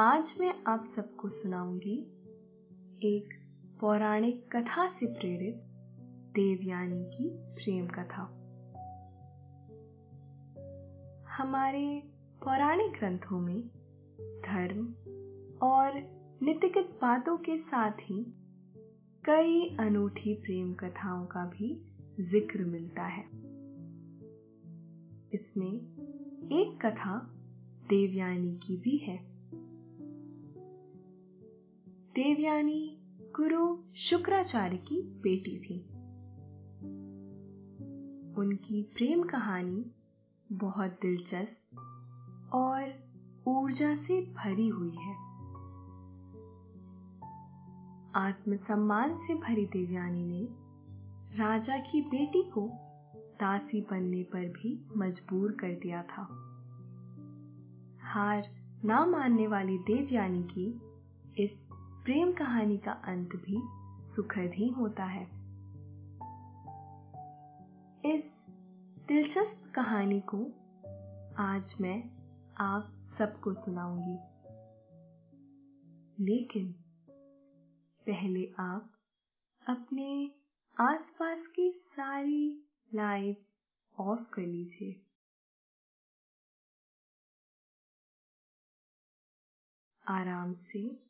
आज मैं आप सबको सुनाऊँगी एक पौराणिक कथा से प्रेरित देवयानी की प्रेम कथा। हमारे पौराणिक ग्रंथों में धर्म और नीतिगत बातों के साथ ही कई अनूठी प्रेम कथाओं का भी ज़िक्र मिलता है। इसमें एक कथा देवयानी की भी है। देवयानी गुरु शुक्राचार्य की बेटी थी। उनकी प्रेम कहानी बहुत दिलचस्प और ऊर्जा से भरी हुई है। आत्मसम्मान से भरी देवयानी ने राजा की बेटी को दासी बनने पर भी मजबूर कर दिया था। हार ना मानने वाली देवयानी की इस प्रेम कहानी का अंत भी सुखद ही होता है। इस दिलचस्प कहानी को आज मैं आप सबको सुनाऊँगी। लेकिन पहले आप अपने आसपास की सारी लाइट्स ऑफ़ कर लीजिए। आराम से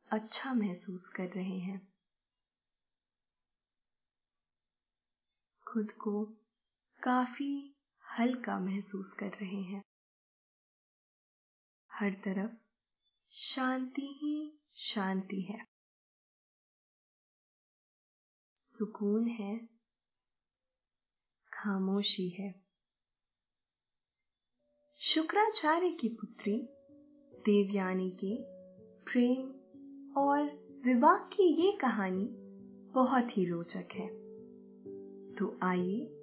अच्छा महसूस कर रहे हैं। खुद को काफ़ी हल्का महसूस कर रहे हैं। हर तरफ़ शांति ही शांति है। सुकून है। खामोशी है। शुक्राचार्य की पुत्री देवयानी के प्रेम और विवाह की ये कहानी बहुत ही रोचक है। तो आइए,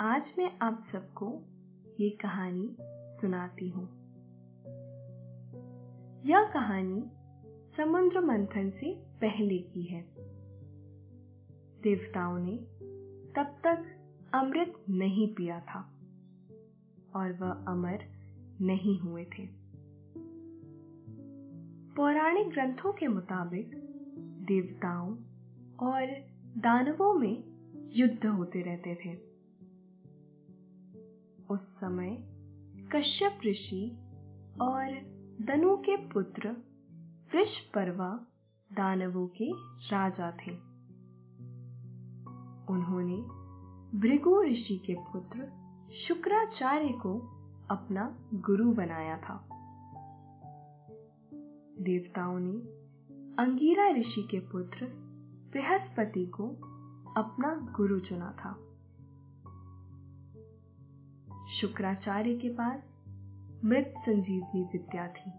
आज मैं आप सबको ये कहानी सुनाती हूँ। यह कहानी समुद्र मंथन से पहले की है। देवताओं ने तब तक अमृत नहीं पिया था और वह अमर नहीं हुए थे। पौराणिक ग्रंथों के मुताबिक देवताओं और दानवों में युद्ध होते रहते थे। उस समय कश्यप ऋषि और दनु के पुत्र वृषपर्वा दानवों के राजा थे। उन्होंने भृगु ऋषि के पुत्र शुक्राचार्य को अपना गुरु बनाया था। देवताओं ने अंगीरा ऋषि के पुत्र बृहस्पति को अपना गुरु चुना था। शुक्राचार्य के पास मृत संजीवनी विद्या थी।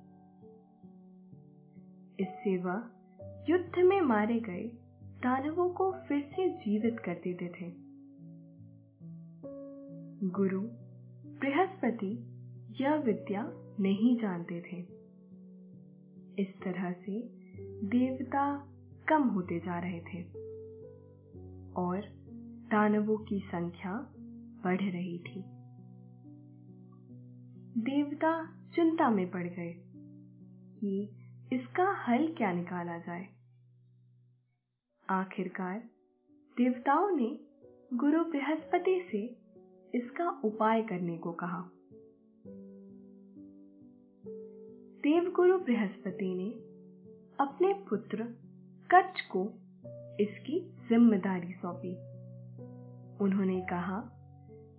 इससे वह युद्ध में मारे गए दानवों को फिर से जीवित कर देते थे। गुरु बृहस्पति यह विद्या नहीं जानते थे। इस तरह से देवता कम होते जा रहे थे और दानवों की संख्या बढ़ रही थी। देवता चिंता में पड़ गए कि इसका हल क्या निकाला जाए। आखिरकार देवताओं ने गुरु बृहस्पति से इसका उपाय करने को कहा। देवगुरु बृहस्पति ने अपने पुत्र कच्छ को इसकी ज़िम्मेदारी सौंपी। उन्होंने कहा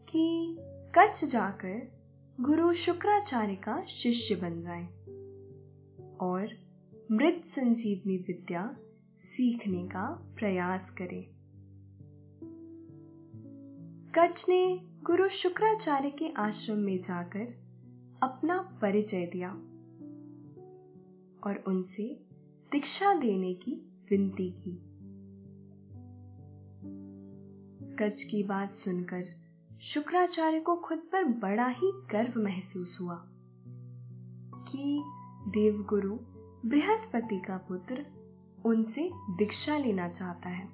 कि कच्छ जाकर गुरु शुक्राचार्य का शिष्य बन जाए और मृत संजीवनी विद्या सीखने का प्रयास करें। कच्छ ने गुरु शुक्राचार्य के आश्रम में जाकर अपना परिचय दिया। और उनसे दीक्षा देने की विनती की। कच्छ की बात सुनकर शुक्राचार्य को खुद पर बड़ा ही गर्व महसूस हुआ कि देवगुरु बृहस्पति का पुत्र उनसे दीक्षा लेना चाहता है।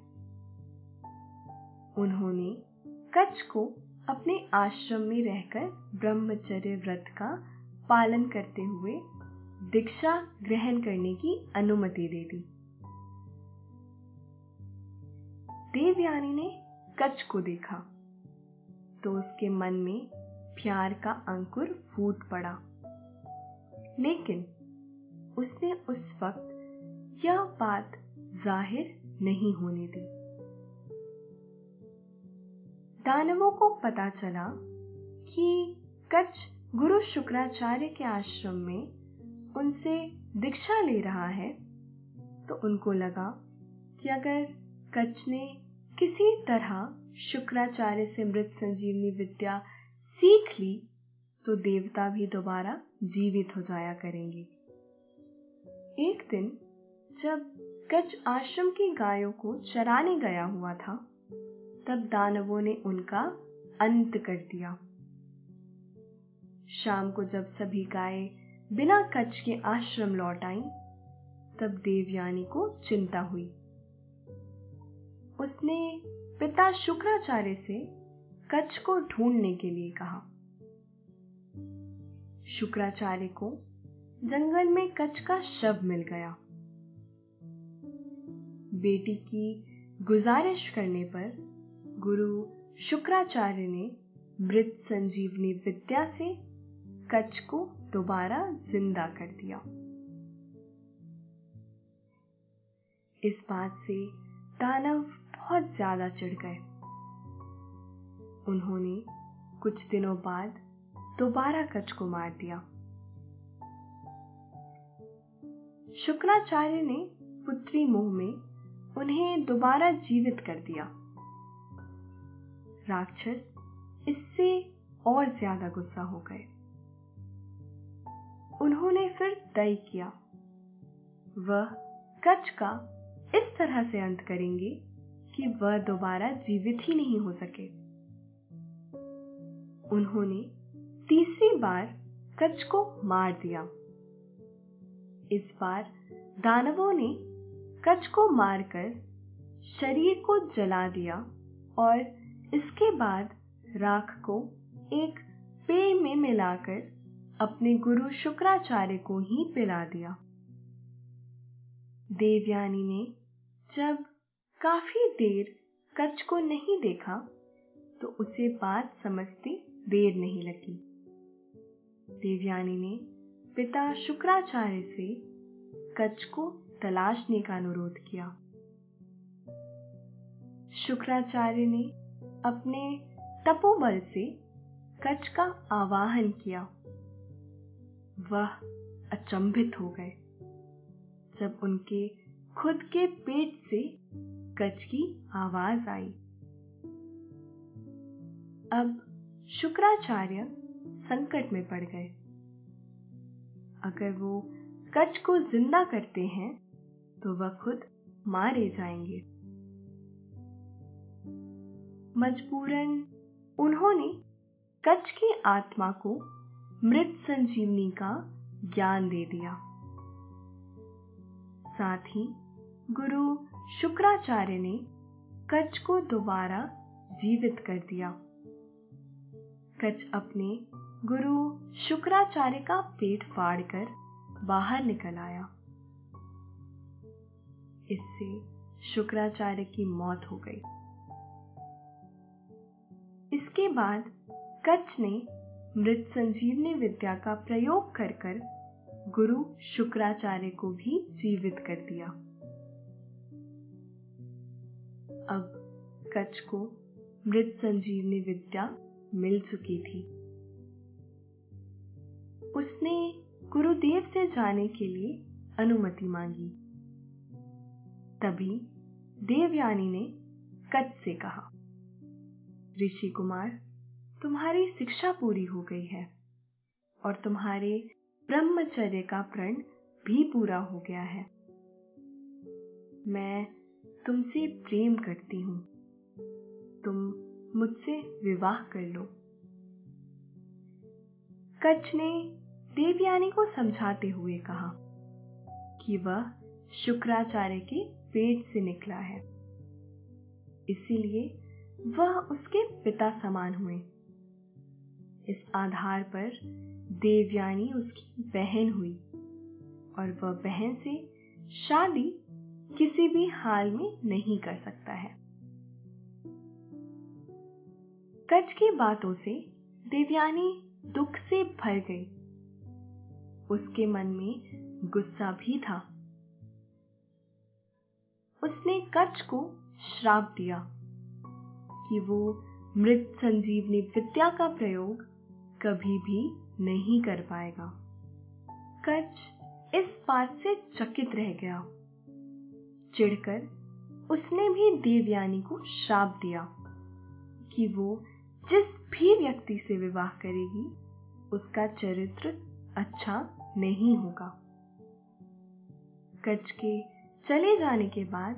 उन्होंने कच्छ को अपने आश्रम में रहकर ब्रह्मचर्य व्रत का पालन करते हुए दीक्षा ग्रहण करने की अनुमति दे दी। देवयानी ने कच्छ को देखा तो उसके मन में प्यार का अंकुर फूट पड़ा। लेकिन उसने उस वक्त यह बात ज़ाहिर नहीं होने दी। दानवों को पता चला कि कच्छ गुरु शुक्राचार्य के आश्रम में उनसे दीक्षा ले रहा है तो उनको लगा कि अगर कच्छ ने किसी तरह शुक्राचार्य से मृत संजीवनी विद्या सीख ली तो देवता भी दोबारा जीवित हो जाया करेंगे। एक दिन जब कच्छ आश्रम की गायों को चराने गया हुआ था, तब दानवों ने उनका अंत कर दिया। शाम को जब सभी गायें बिना कच्छ के आश्रम लौट आई, तब देवयानी को चिंता हुई। उसने पिता शुक्राचार्य से कच्छ को ढूँढने के लिए कहा। शुक्राचार्य को जंगल में कच्छ का शव मिल गया। बेटी की गुजारिश करने पर गुरु शुक्राचार्य ने मृत संजीवनी विद्या से कच्छ को दोबारा ज़िंदा कर दिया। इस बात से दानव बहुत ज़्यादा चिढ़ गए। उन्होंने कुछ दिनों बाद दोबारा कच्छ को मार दिया। शुक्राचार्य ने पुत्री मोह में उन्हें दोबारा जीवित कर दिया। राक्षस इससे और ज़्यादा गुस्सा हो गए। उन्होंने फिर तय किया। वह कच का इस तरह से अंत करेंगे कि वह दोबारा जीवित ही नहीं हो सके। उन्होंने तीसरी बार कच को मार दिया। इस बार दानवों ने कच को मारकर शरीर को जला दिया और इसके बाद राख को एक पेय में मिलाकर अपने गुरु शुक्राचार्य को ही पिला दिया। देवयानी ने जब काफ़ी देर कच्छ को नहीं देखा तो उसे बात समझती देर नहीं लगी। देवयानी ने पिता शुक्राचार्य से कच्छ को तलाशने का अनुरोध किया। शुक्राचार्य ने अपने तपोबल से कच्छ का आवाहन किया। वह अचंभित हो गए। जब उनके खुद के पेट से कच की आवाज़ आई। अब शुक्राचार्य संकट में पड़ गए। अगर वो कच को ज़िंदा करते हैं तो वह खुद मारे जाएँगे। मजबूरन, उन्होंने कच की आत्मा को मृत संजीवनी का ज्ञान दे दिया। साथ ही गुरु शुक्राचार्य ने कच को दोबारा जीवित कर दिया। कच अपने गुरु शुक्राचार्य का पेट फाड़कर बाहर निकल आया। इससे शुक्राचार्य की मौत हो गई। इसके बाद कच ने मृत संजीवनी विद्या का प्रयोग कर कर गुरु शुक्राचार्य को भी जीवित कर दिया। अब कच्छ को मृत संजीवनी विद्या मिल चुकी थी। उसने गुरुदेव से जाने के लिए अनुमति मांगी। तभी देवयानी ने कच्छ से कहा, ऋषि कुमार तुम्हारी शिक्षा पूरी हो गई है और तुम्हारे ब्रह्मचर्य का प्रण भी पूरा हो गया है। मैं तुमसे प्रेम करती हूँ। तुम मुझसे विवाह कर लो। कच्छ ने देवयानी को समझाते हुए कहा कि वह शुक्राचार्य के पेट से निकला है। इसीलिए वह उसके पिता समान हुए। इस आधार पर देवयानी उसकी बहन हुई। और वह बहन से शादी किसी भी हाल में नहीं कर सकता है। कच की बातों से देवयानी दुख से भर गई। उसके मन में गुस्सा भी था। उसने कच को श्राप दिया कि वो मृत संजीवनी विद्या का प्रयोग कभी भी नहीं कर पाएगा। कच इस बात से चकित रह गया। चिढ़कर उसने भी देवयानी को श्राप दिया कि वो जिस भी व्यक्ति से विवाह करेगी, उसका चरित्र अच्छा नहीं होगा। कच के चले जाने के बाद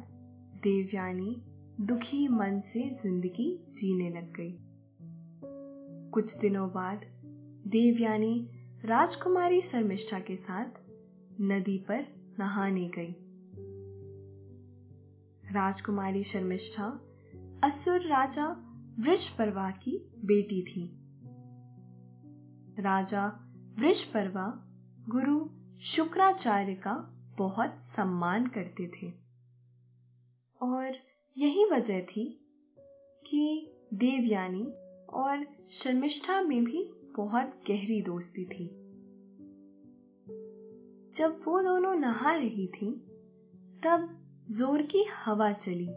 देवयानी दुखी मन से ज़िंदगी जीने लग गई। कुछ दिनों बाद देवयानी राजकुमारी शर्मिष्ठा के साथ नदी पर नहाने गई। राजकुमारी शर्मिष्ठा असुर राजा वृषपर्वा की बेटी थी। राजा वृषपर्वा गुरु शुक्राचार्य का बहुत सम्मान करते थे। और यही वजह थी कि देवयानी और शर्मिष्ठा में भी बहुत गहरी दोस्ती थी। जब वो दोनों नहा रही थी, तब ज़ोर की हवा चली,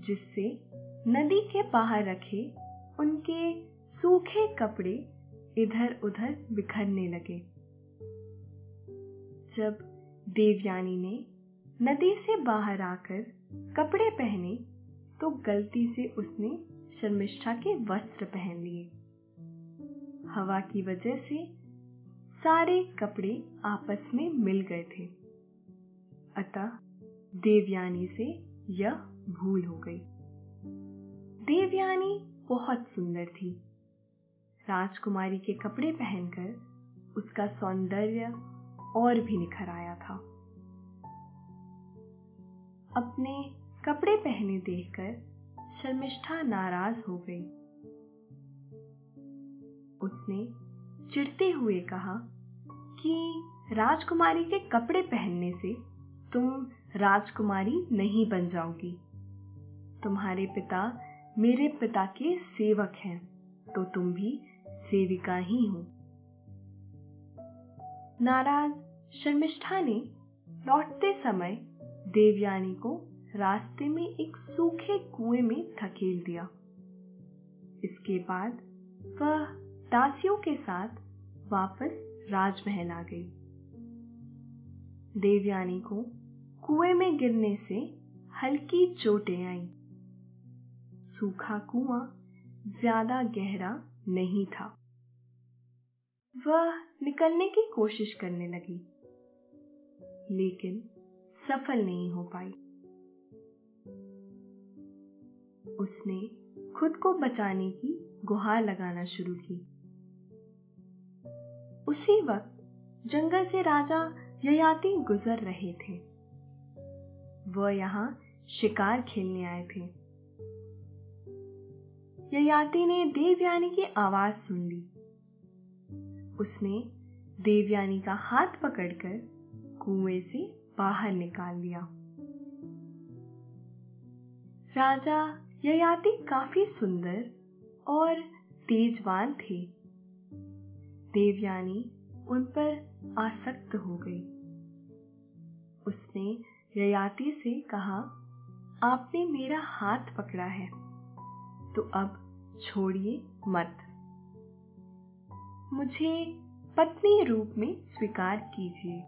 जिससे नदी के बाहर रखे उनके सूखे कपड़े इधर उधर बिखरने लगे। जब देवयानी ने नदी से बाहर आकर कपड़े पहने तो गलती से उसने शर्मिष्ठा के वस्त्र पहन लिए। हवा की वजह से सारे कपड़े आपस में मिल गए थे। अतः देवयानी से यह भूल हो गई। देवयानी बहुत सुंदर थी। राजकुमारी के कपड़े पहनकर उसका सौंदर्य और भी निखर आया था। अपने कपड़े पहने देखकर शर्मिष्ठा नाराज़ हो गई। उसने चिढ़ते हुए कहा कि राजकुमारी के कपड़े पहनने से तुम राजकुमारी नहीं बन जाओगी। तुम्हारे पिता मेरे पिता के सेवक हैं तो तुम भी सेविका ही हो। नाराज़ शर्मिष्ठा ने लौटते समय देवयानी को रास्ते में एक सूखे कुएँ में धकेल दिया। इसके बाद वह दासियों के साथ वापस राजमहल आ गई। देवयानी को कुएँ में गिरने से हल्की चोटें आईं। सूखा कुआँ ज़्यादा गहरा नहीं था। वह निकलने की कोशिश करने लगी, लेकिन सफल नहीं हो पाई। उसने खुद को बचाने की गुहार लगाना शुरू की। उसी वक्त जंगल से राजा ययाति गुजर रहे थे। वह यहाँ शिकार खेलने आए थे। ययाति ने देवयानी की आवाज़ सुन ली। उसने देवयानी का हाथ पकड़कर कुएँ से बाहर निकाल लिया। राजा ययाति काफ़ी सुंदर और तेजवान थे। देवयानी उन पर आसक्त हो गई। उसने ययाति से कहा, आपने मेरा हाथ पकड़ा है तो अब छोड़िए मत। मुझे पत्नी रूप में स्वीकार कीजिए।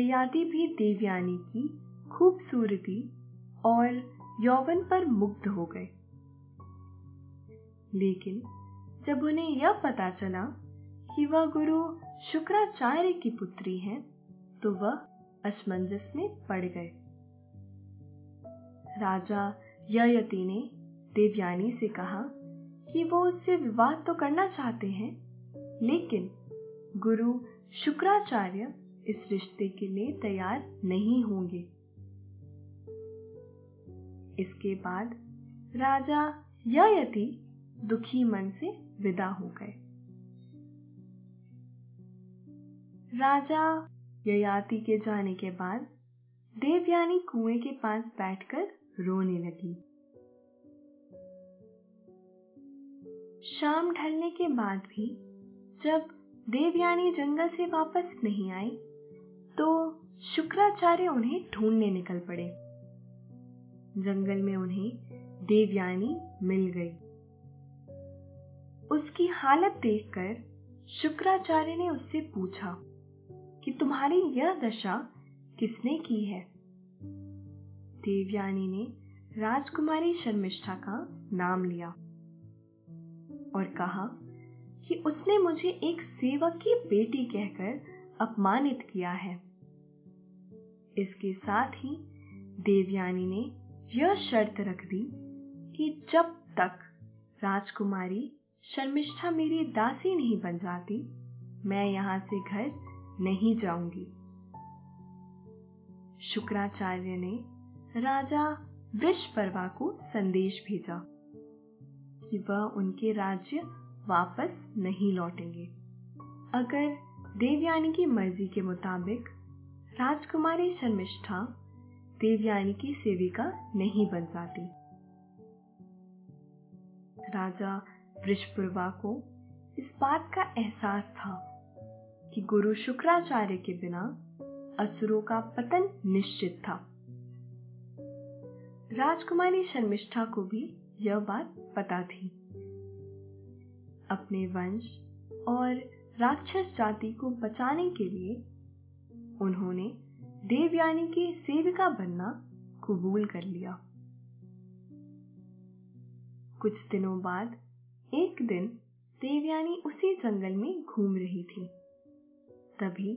ययाति भी देवयानी की खूबसूरती और यौवन पर मुग्ध हो गए। लेकिन जब उन्हें यह पता चला कि वह गुरु शुक्राचार्य की पुत्री है तो वह असमंजस में पड़ गए। राजा ययति ने देवयानी से कहा कि वो उससे विवाह तो करना चाहते हैं, लेकिन गुरु शुक्राचार्य इस रिश्ते के लिए तैयार नहीं होंगे। इसके बाद राजा ययति दुखी मन से विदा हो गए। राजा ययाति के जाने के बाद देवयानी कुएँ के पास बैठकर रोने लगी। शाम ढलने के बाद भी जब देवयानी जंगल से वापस नहीं आई तो शुक्राचार्य उन्हें ढूँढने निकल पड़े। जंगल में उन्हें देवयानी मिल गई। उसकी हालत देखकर शुक्राचार्य ने उससे पूछा कि तुम्हारी यह दशा किसने की है? देवयानी ने राजकुमारी शर्मिष्ठा का नाम लिया और कहा कि उसने मुझे एक सेवक की बेटी कहकर अपमानित किया है। इसके साथ ही देवयानी ने यह शर्त रख दी कि जब तक राजकुमारी शर्मिष्ठा मेरी दासी नहीं बन जाती, मैं यहाँ से घर नहीं जाऊँगी। शुक्राचार्य ने राजा वृषपर्वा को संदेश भेजा कि वह उनके राज्य वापस नहीं लौटेंगे। अगर देवयानी की मर्ज़ी के मुताबिक राजकुमारी शर्मिष्ठा देवयानी की सेविका नहीं बन जाती। राजा वृषपुरवा को इस बात का एहसास था कि गुरु शुक्राचार्य के बिना असुरों का पतन निश्चित था। राजकुमारी शर्मिष्ठा को भी यह बात पता थी। अपने वंश और राक्षस जाति को बचाने के लिए उन्होंने देवयानी की सेविका बनना कबूल कर लिया। कुछ दिनों बाद, एक दिन देवयानी उसी जंगल में घूम रही थी। तभी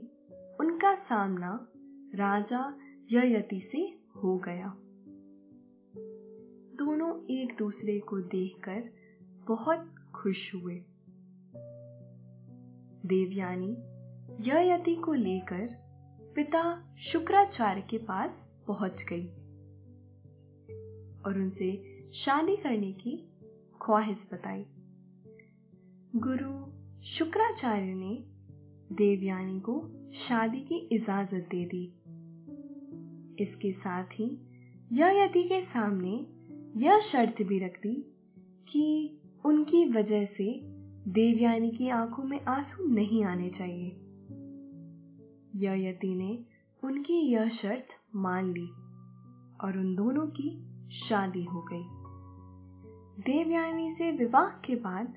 उनका सामना राजा ययति से हो गया। दोनों एक दूसरे को देखकर बहुत खुश हुए। देवयानी ययति को लेकर पिता शुक्राचार्य के पास पहुँच गई और उनसे शादी करने की ख्वाहिश बताई। गुरु शुक्राचार्य ने देवयानी को शादी की इजाज़त दे दी। इसके साथ ही यति के सामने यह शर्त भी रख दी कि उनकी वजह से देवयानी की आँखों में आँसू नहीं आने चाहिए। यति ने उनकी यह शर्त मान ली और उन दोनों की शादी हो गई। देवयानी से विवाह के बाद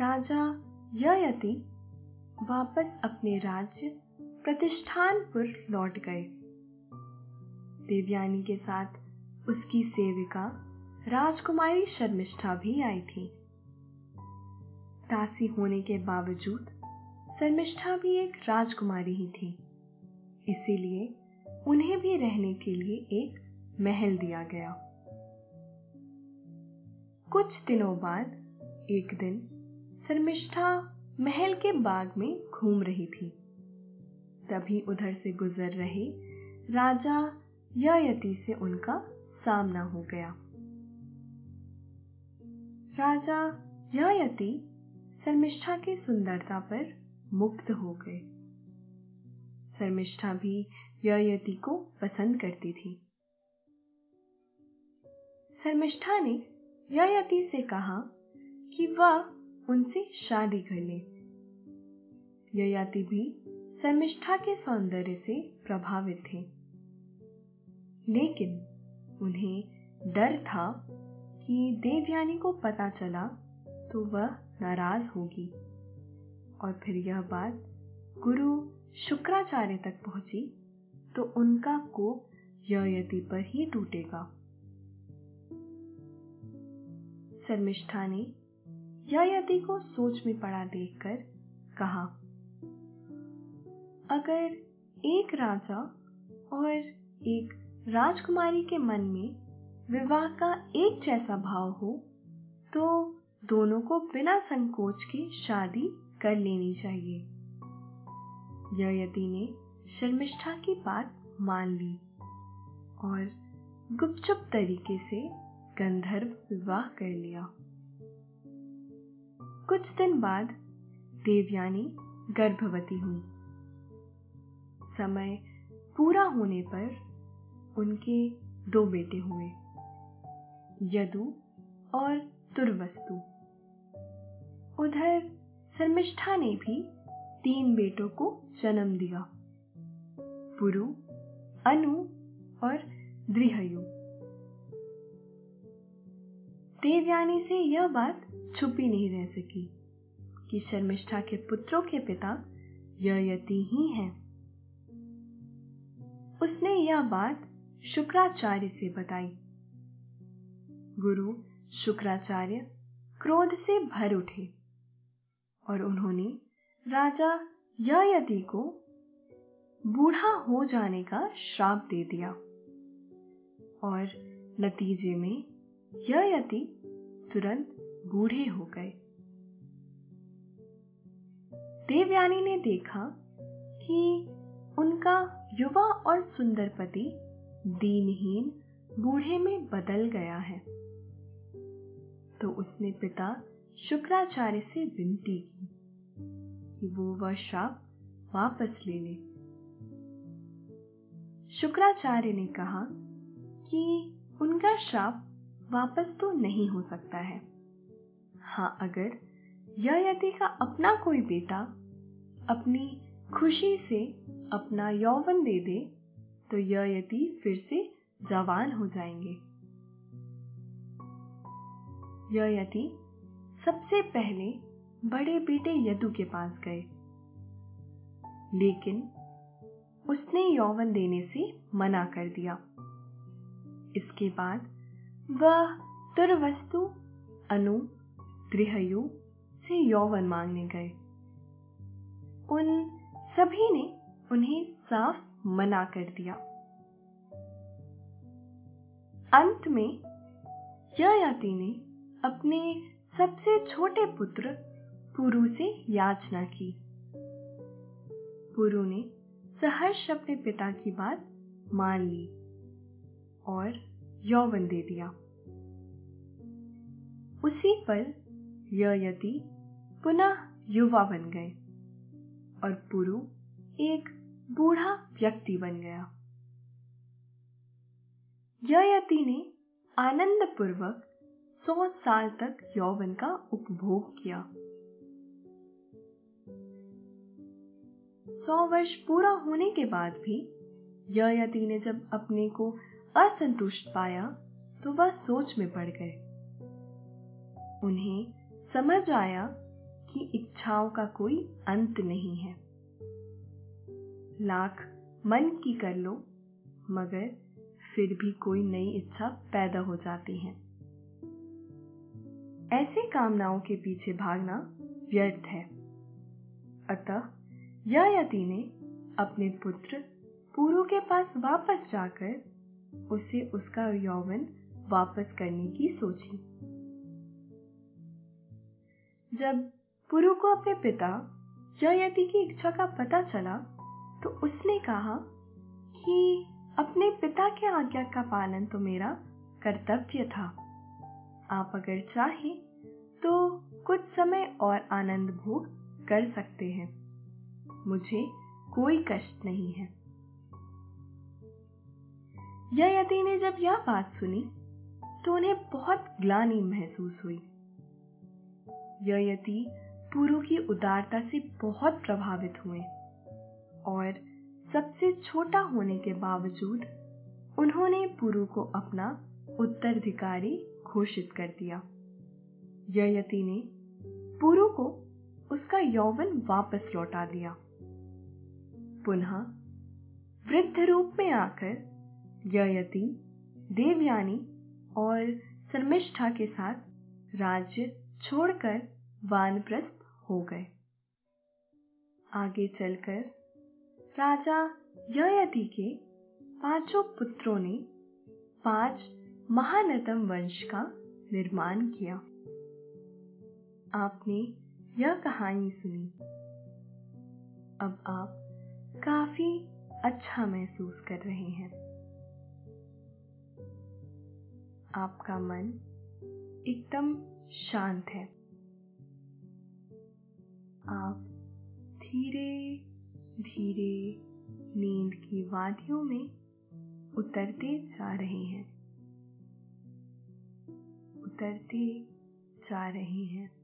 राजा यति वापस अपने राज्य प्रतिष्ठानपुर लौट गए। देवयानी के साथ उसकी सेविका राजकुमारी शर्मिष्ठा भी आई थी। दासी होने के बावजूद शर्मिष्ठा भी एक राजकुमारी ही थी। इसीलिए उन्हें भी रहने के लिए एक महल दिया गया। कुछ दिनों बाद एक दिन शर्मिष्ठा महल के बाग में घूम रही थी। तभी उधर से गुजर रहे राजा यति से उनका सामना हो गया। राजा यति शर्मिष्ठा की सुंदरता पर मुक्त हो गए। शर्मिष्ठा भी यति को पसंद करती थी। शर्मिष्ठा ने यति से कहा कि वह उनसे शादी कर ले। ययाति भी शर्मिष्ठा के सौंदर्य से प्रभावित थे। लेकिन उन्हें डर था कि देवयानी को पता चला तो वह नाराज़ होगी। और फिर यह बात गुरु शुक्राचार्य तक पहुँची तो उनका कोप यति पर ही टूटेगा। शर्मिष्ठा ने यति को सोच में पड़ा देखकर कहा, अगर एक राजा और एक राजकुमारी के मन में विवाह का एक जैसा भाव हो तो दोनों को बिना संकोच के शादी कर लेनी चाहिए। यति ने शर्मिष्ठा की बात मान ली और गुपचुप तरीके से गंधर्व विवाह कर लिया। कुछ दिन बाद देवयानी गर्भवती हुई। समय पूरा होने पर उनके दो बेटे हुए, यदु और तुर्वस्तु उधर शर्मिष्ठा ने भी तीन बेटों को जन्म दिया। पुरु, अनु और द्रिहयु देवयानी से यह बात छुपी नहीं रह सकी कि शर्मिष्ठा के पुत्रों के पिता यति ही हैं। उसने यह बात शुक्राचार्य से बताई। गुरु, शुक्राचार्य क्रोध से भर उठे। और उन्होंने, राजा यति को बूढ़ा हो जाने का श्राप दे दिया। और नतीजे में यति तुरंत बूढ़े हो गए। देवयानी ने देखा कि उनका युवा और सुंदर पति दीनहीन बूढ़े में बदल गया है। तो उसने पिता शुक्राचार्य से विनती की कि वो वह शाप वापस ले ले शुक्राचार्य ने कहा कि उनका शाप वापस तो नहीं हो सकता है। हाँ, अगर यति का अपना कोई बेटा अपनी खुशी से अपना यौवन दे दे तो यति फिर से जवान हो जाएँगे। यति सबसे पहले बड़े बेटे यदु के पास गए। लेकिन उसने यौवन देने से मना कर दिया। इसके बाद वह तुरवस्तु अनु त्रिहयु से यौवन मांगने गए। उन सभी ने उन्हें साफ़ मना कर दिया। अंत में ययाति ने अपने सबसे छोटे पुत्र पुरु से याचना की। पुरु ने सहर्ष अपने पिता की बात मान ली और यौवन दे दिया। उसी पल यति पुनः युवा बन गए और पुरु एक बूढ़ा व्यक्ति बन गया। यति ने आनंद पूर्वक सौ साल तक यौवन का उपभोग किया। सौ वर्ष पूरा होने के बाद भी यति ने जब अपने को असंतुष्ट पाया तो वह सोच में पड़ गए। उन्हें समझ आया कि इच्छाओं का कोई अंत नहीं है। लाख मन की कर लो, मगर फिर भी कोई नई इच्छा पैदा हो जाती है। ऐसे कामनाओं के पीछे भागना व्यर्थ है। अतः यति ने अपने पुत्र पुरु के पास वापस जाकर उसे उसका यौवन वापस करने की सोची। जब पुरु को अपने पिता यति की इच्छा का पता चला तो उसने कहा कि अपने पिता के आज्ञा का पालन तो मेरा कर्तव्य था। आप अगर चाहें तो कुछ समय और आनंद भोग कर सकते हैं। मुझे कोई कष्ट नहीं है। यति ने जब यह बात सुनी तो उन्हें बहुत ग्लानी महसूस हुई। यति पुरु की उदारता से बहुत प्रभावित हुए, और सबसे छोटा होने के बावजूद उन्होंने पुरु को अपना उत्तराधिकारी घोषित कर दिया। यति ने पुरु को उसका यौवन वापस लौटा दिया। पुनः वृद्ध रूप में आकर यति देवयानी और शर्मिष्ठा के साथ राज्य छोड़कर वानप्रस्थ हो गए। आगे चलकर राजा ययति के पाँचों पुत्रों ने पाँच महानतम वंश का निर्माण किया। आपने यह कहानी सुनी। अब आप काफ़ी अच्छा महसूस कर रहे हैं। आपका मन एकदम शांत है। आप धीरे धीरे नींद की वादियों में उतरते जा रहे हैं। उतरते जा रही हैं।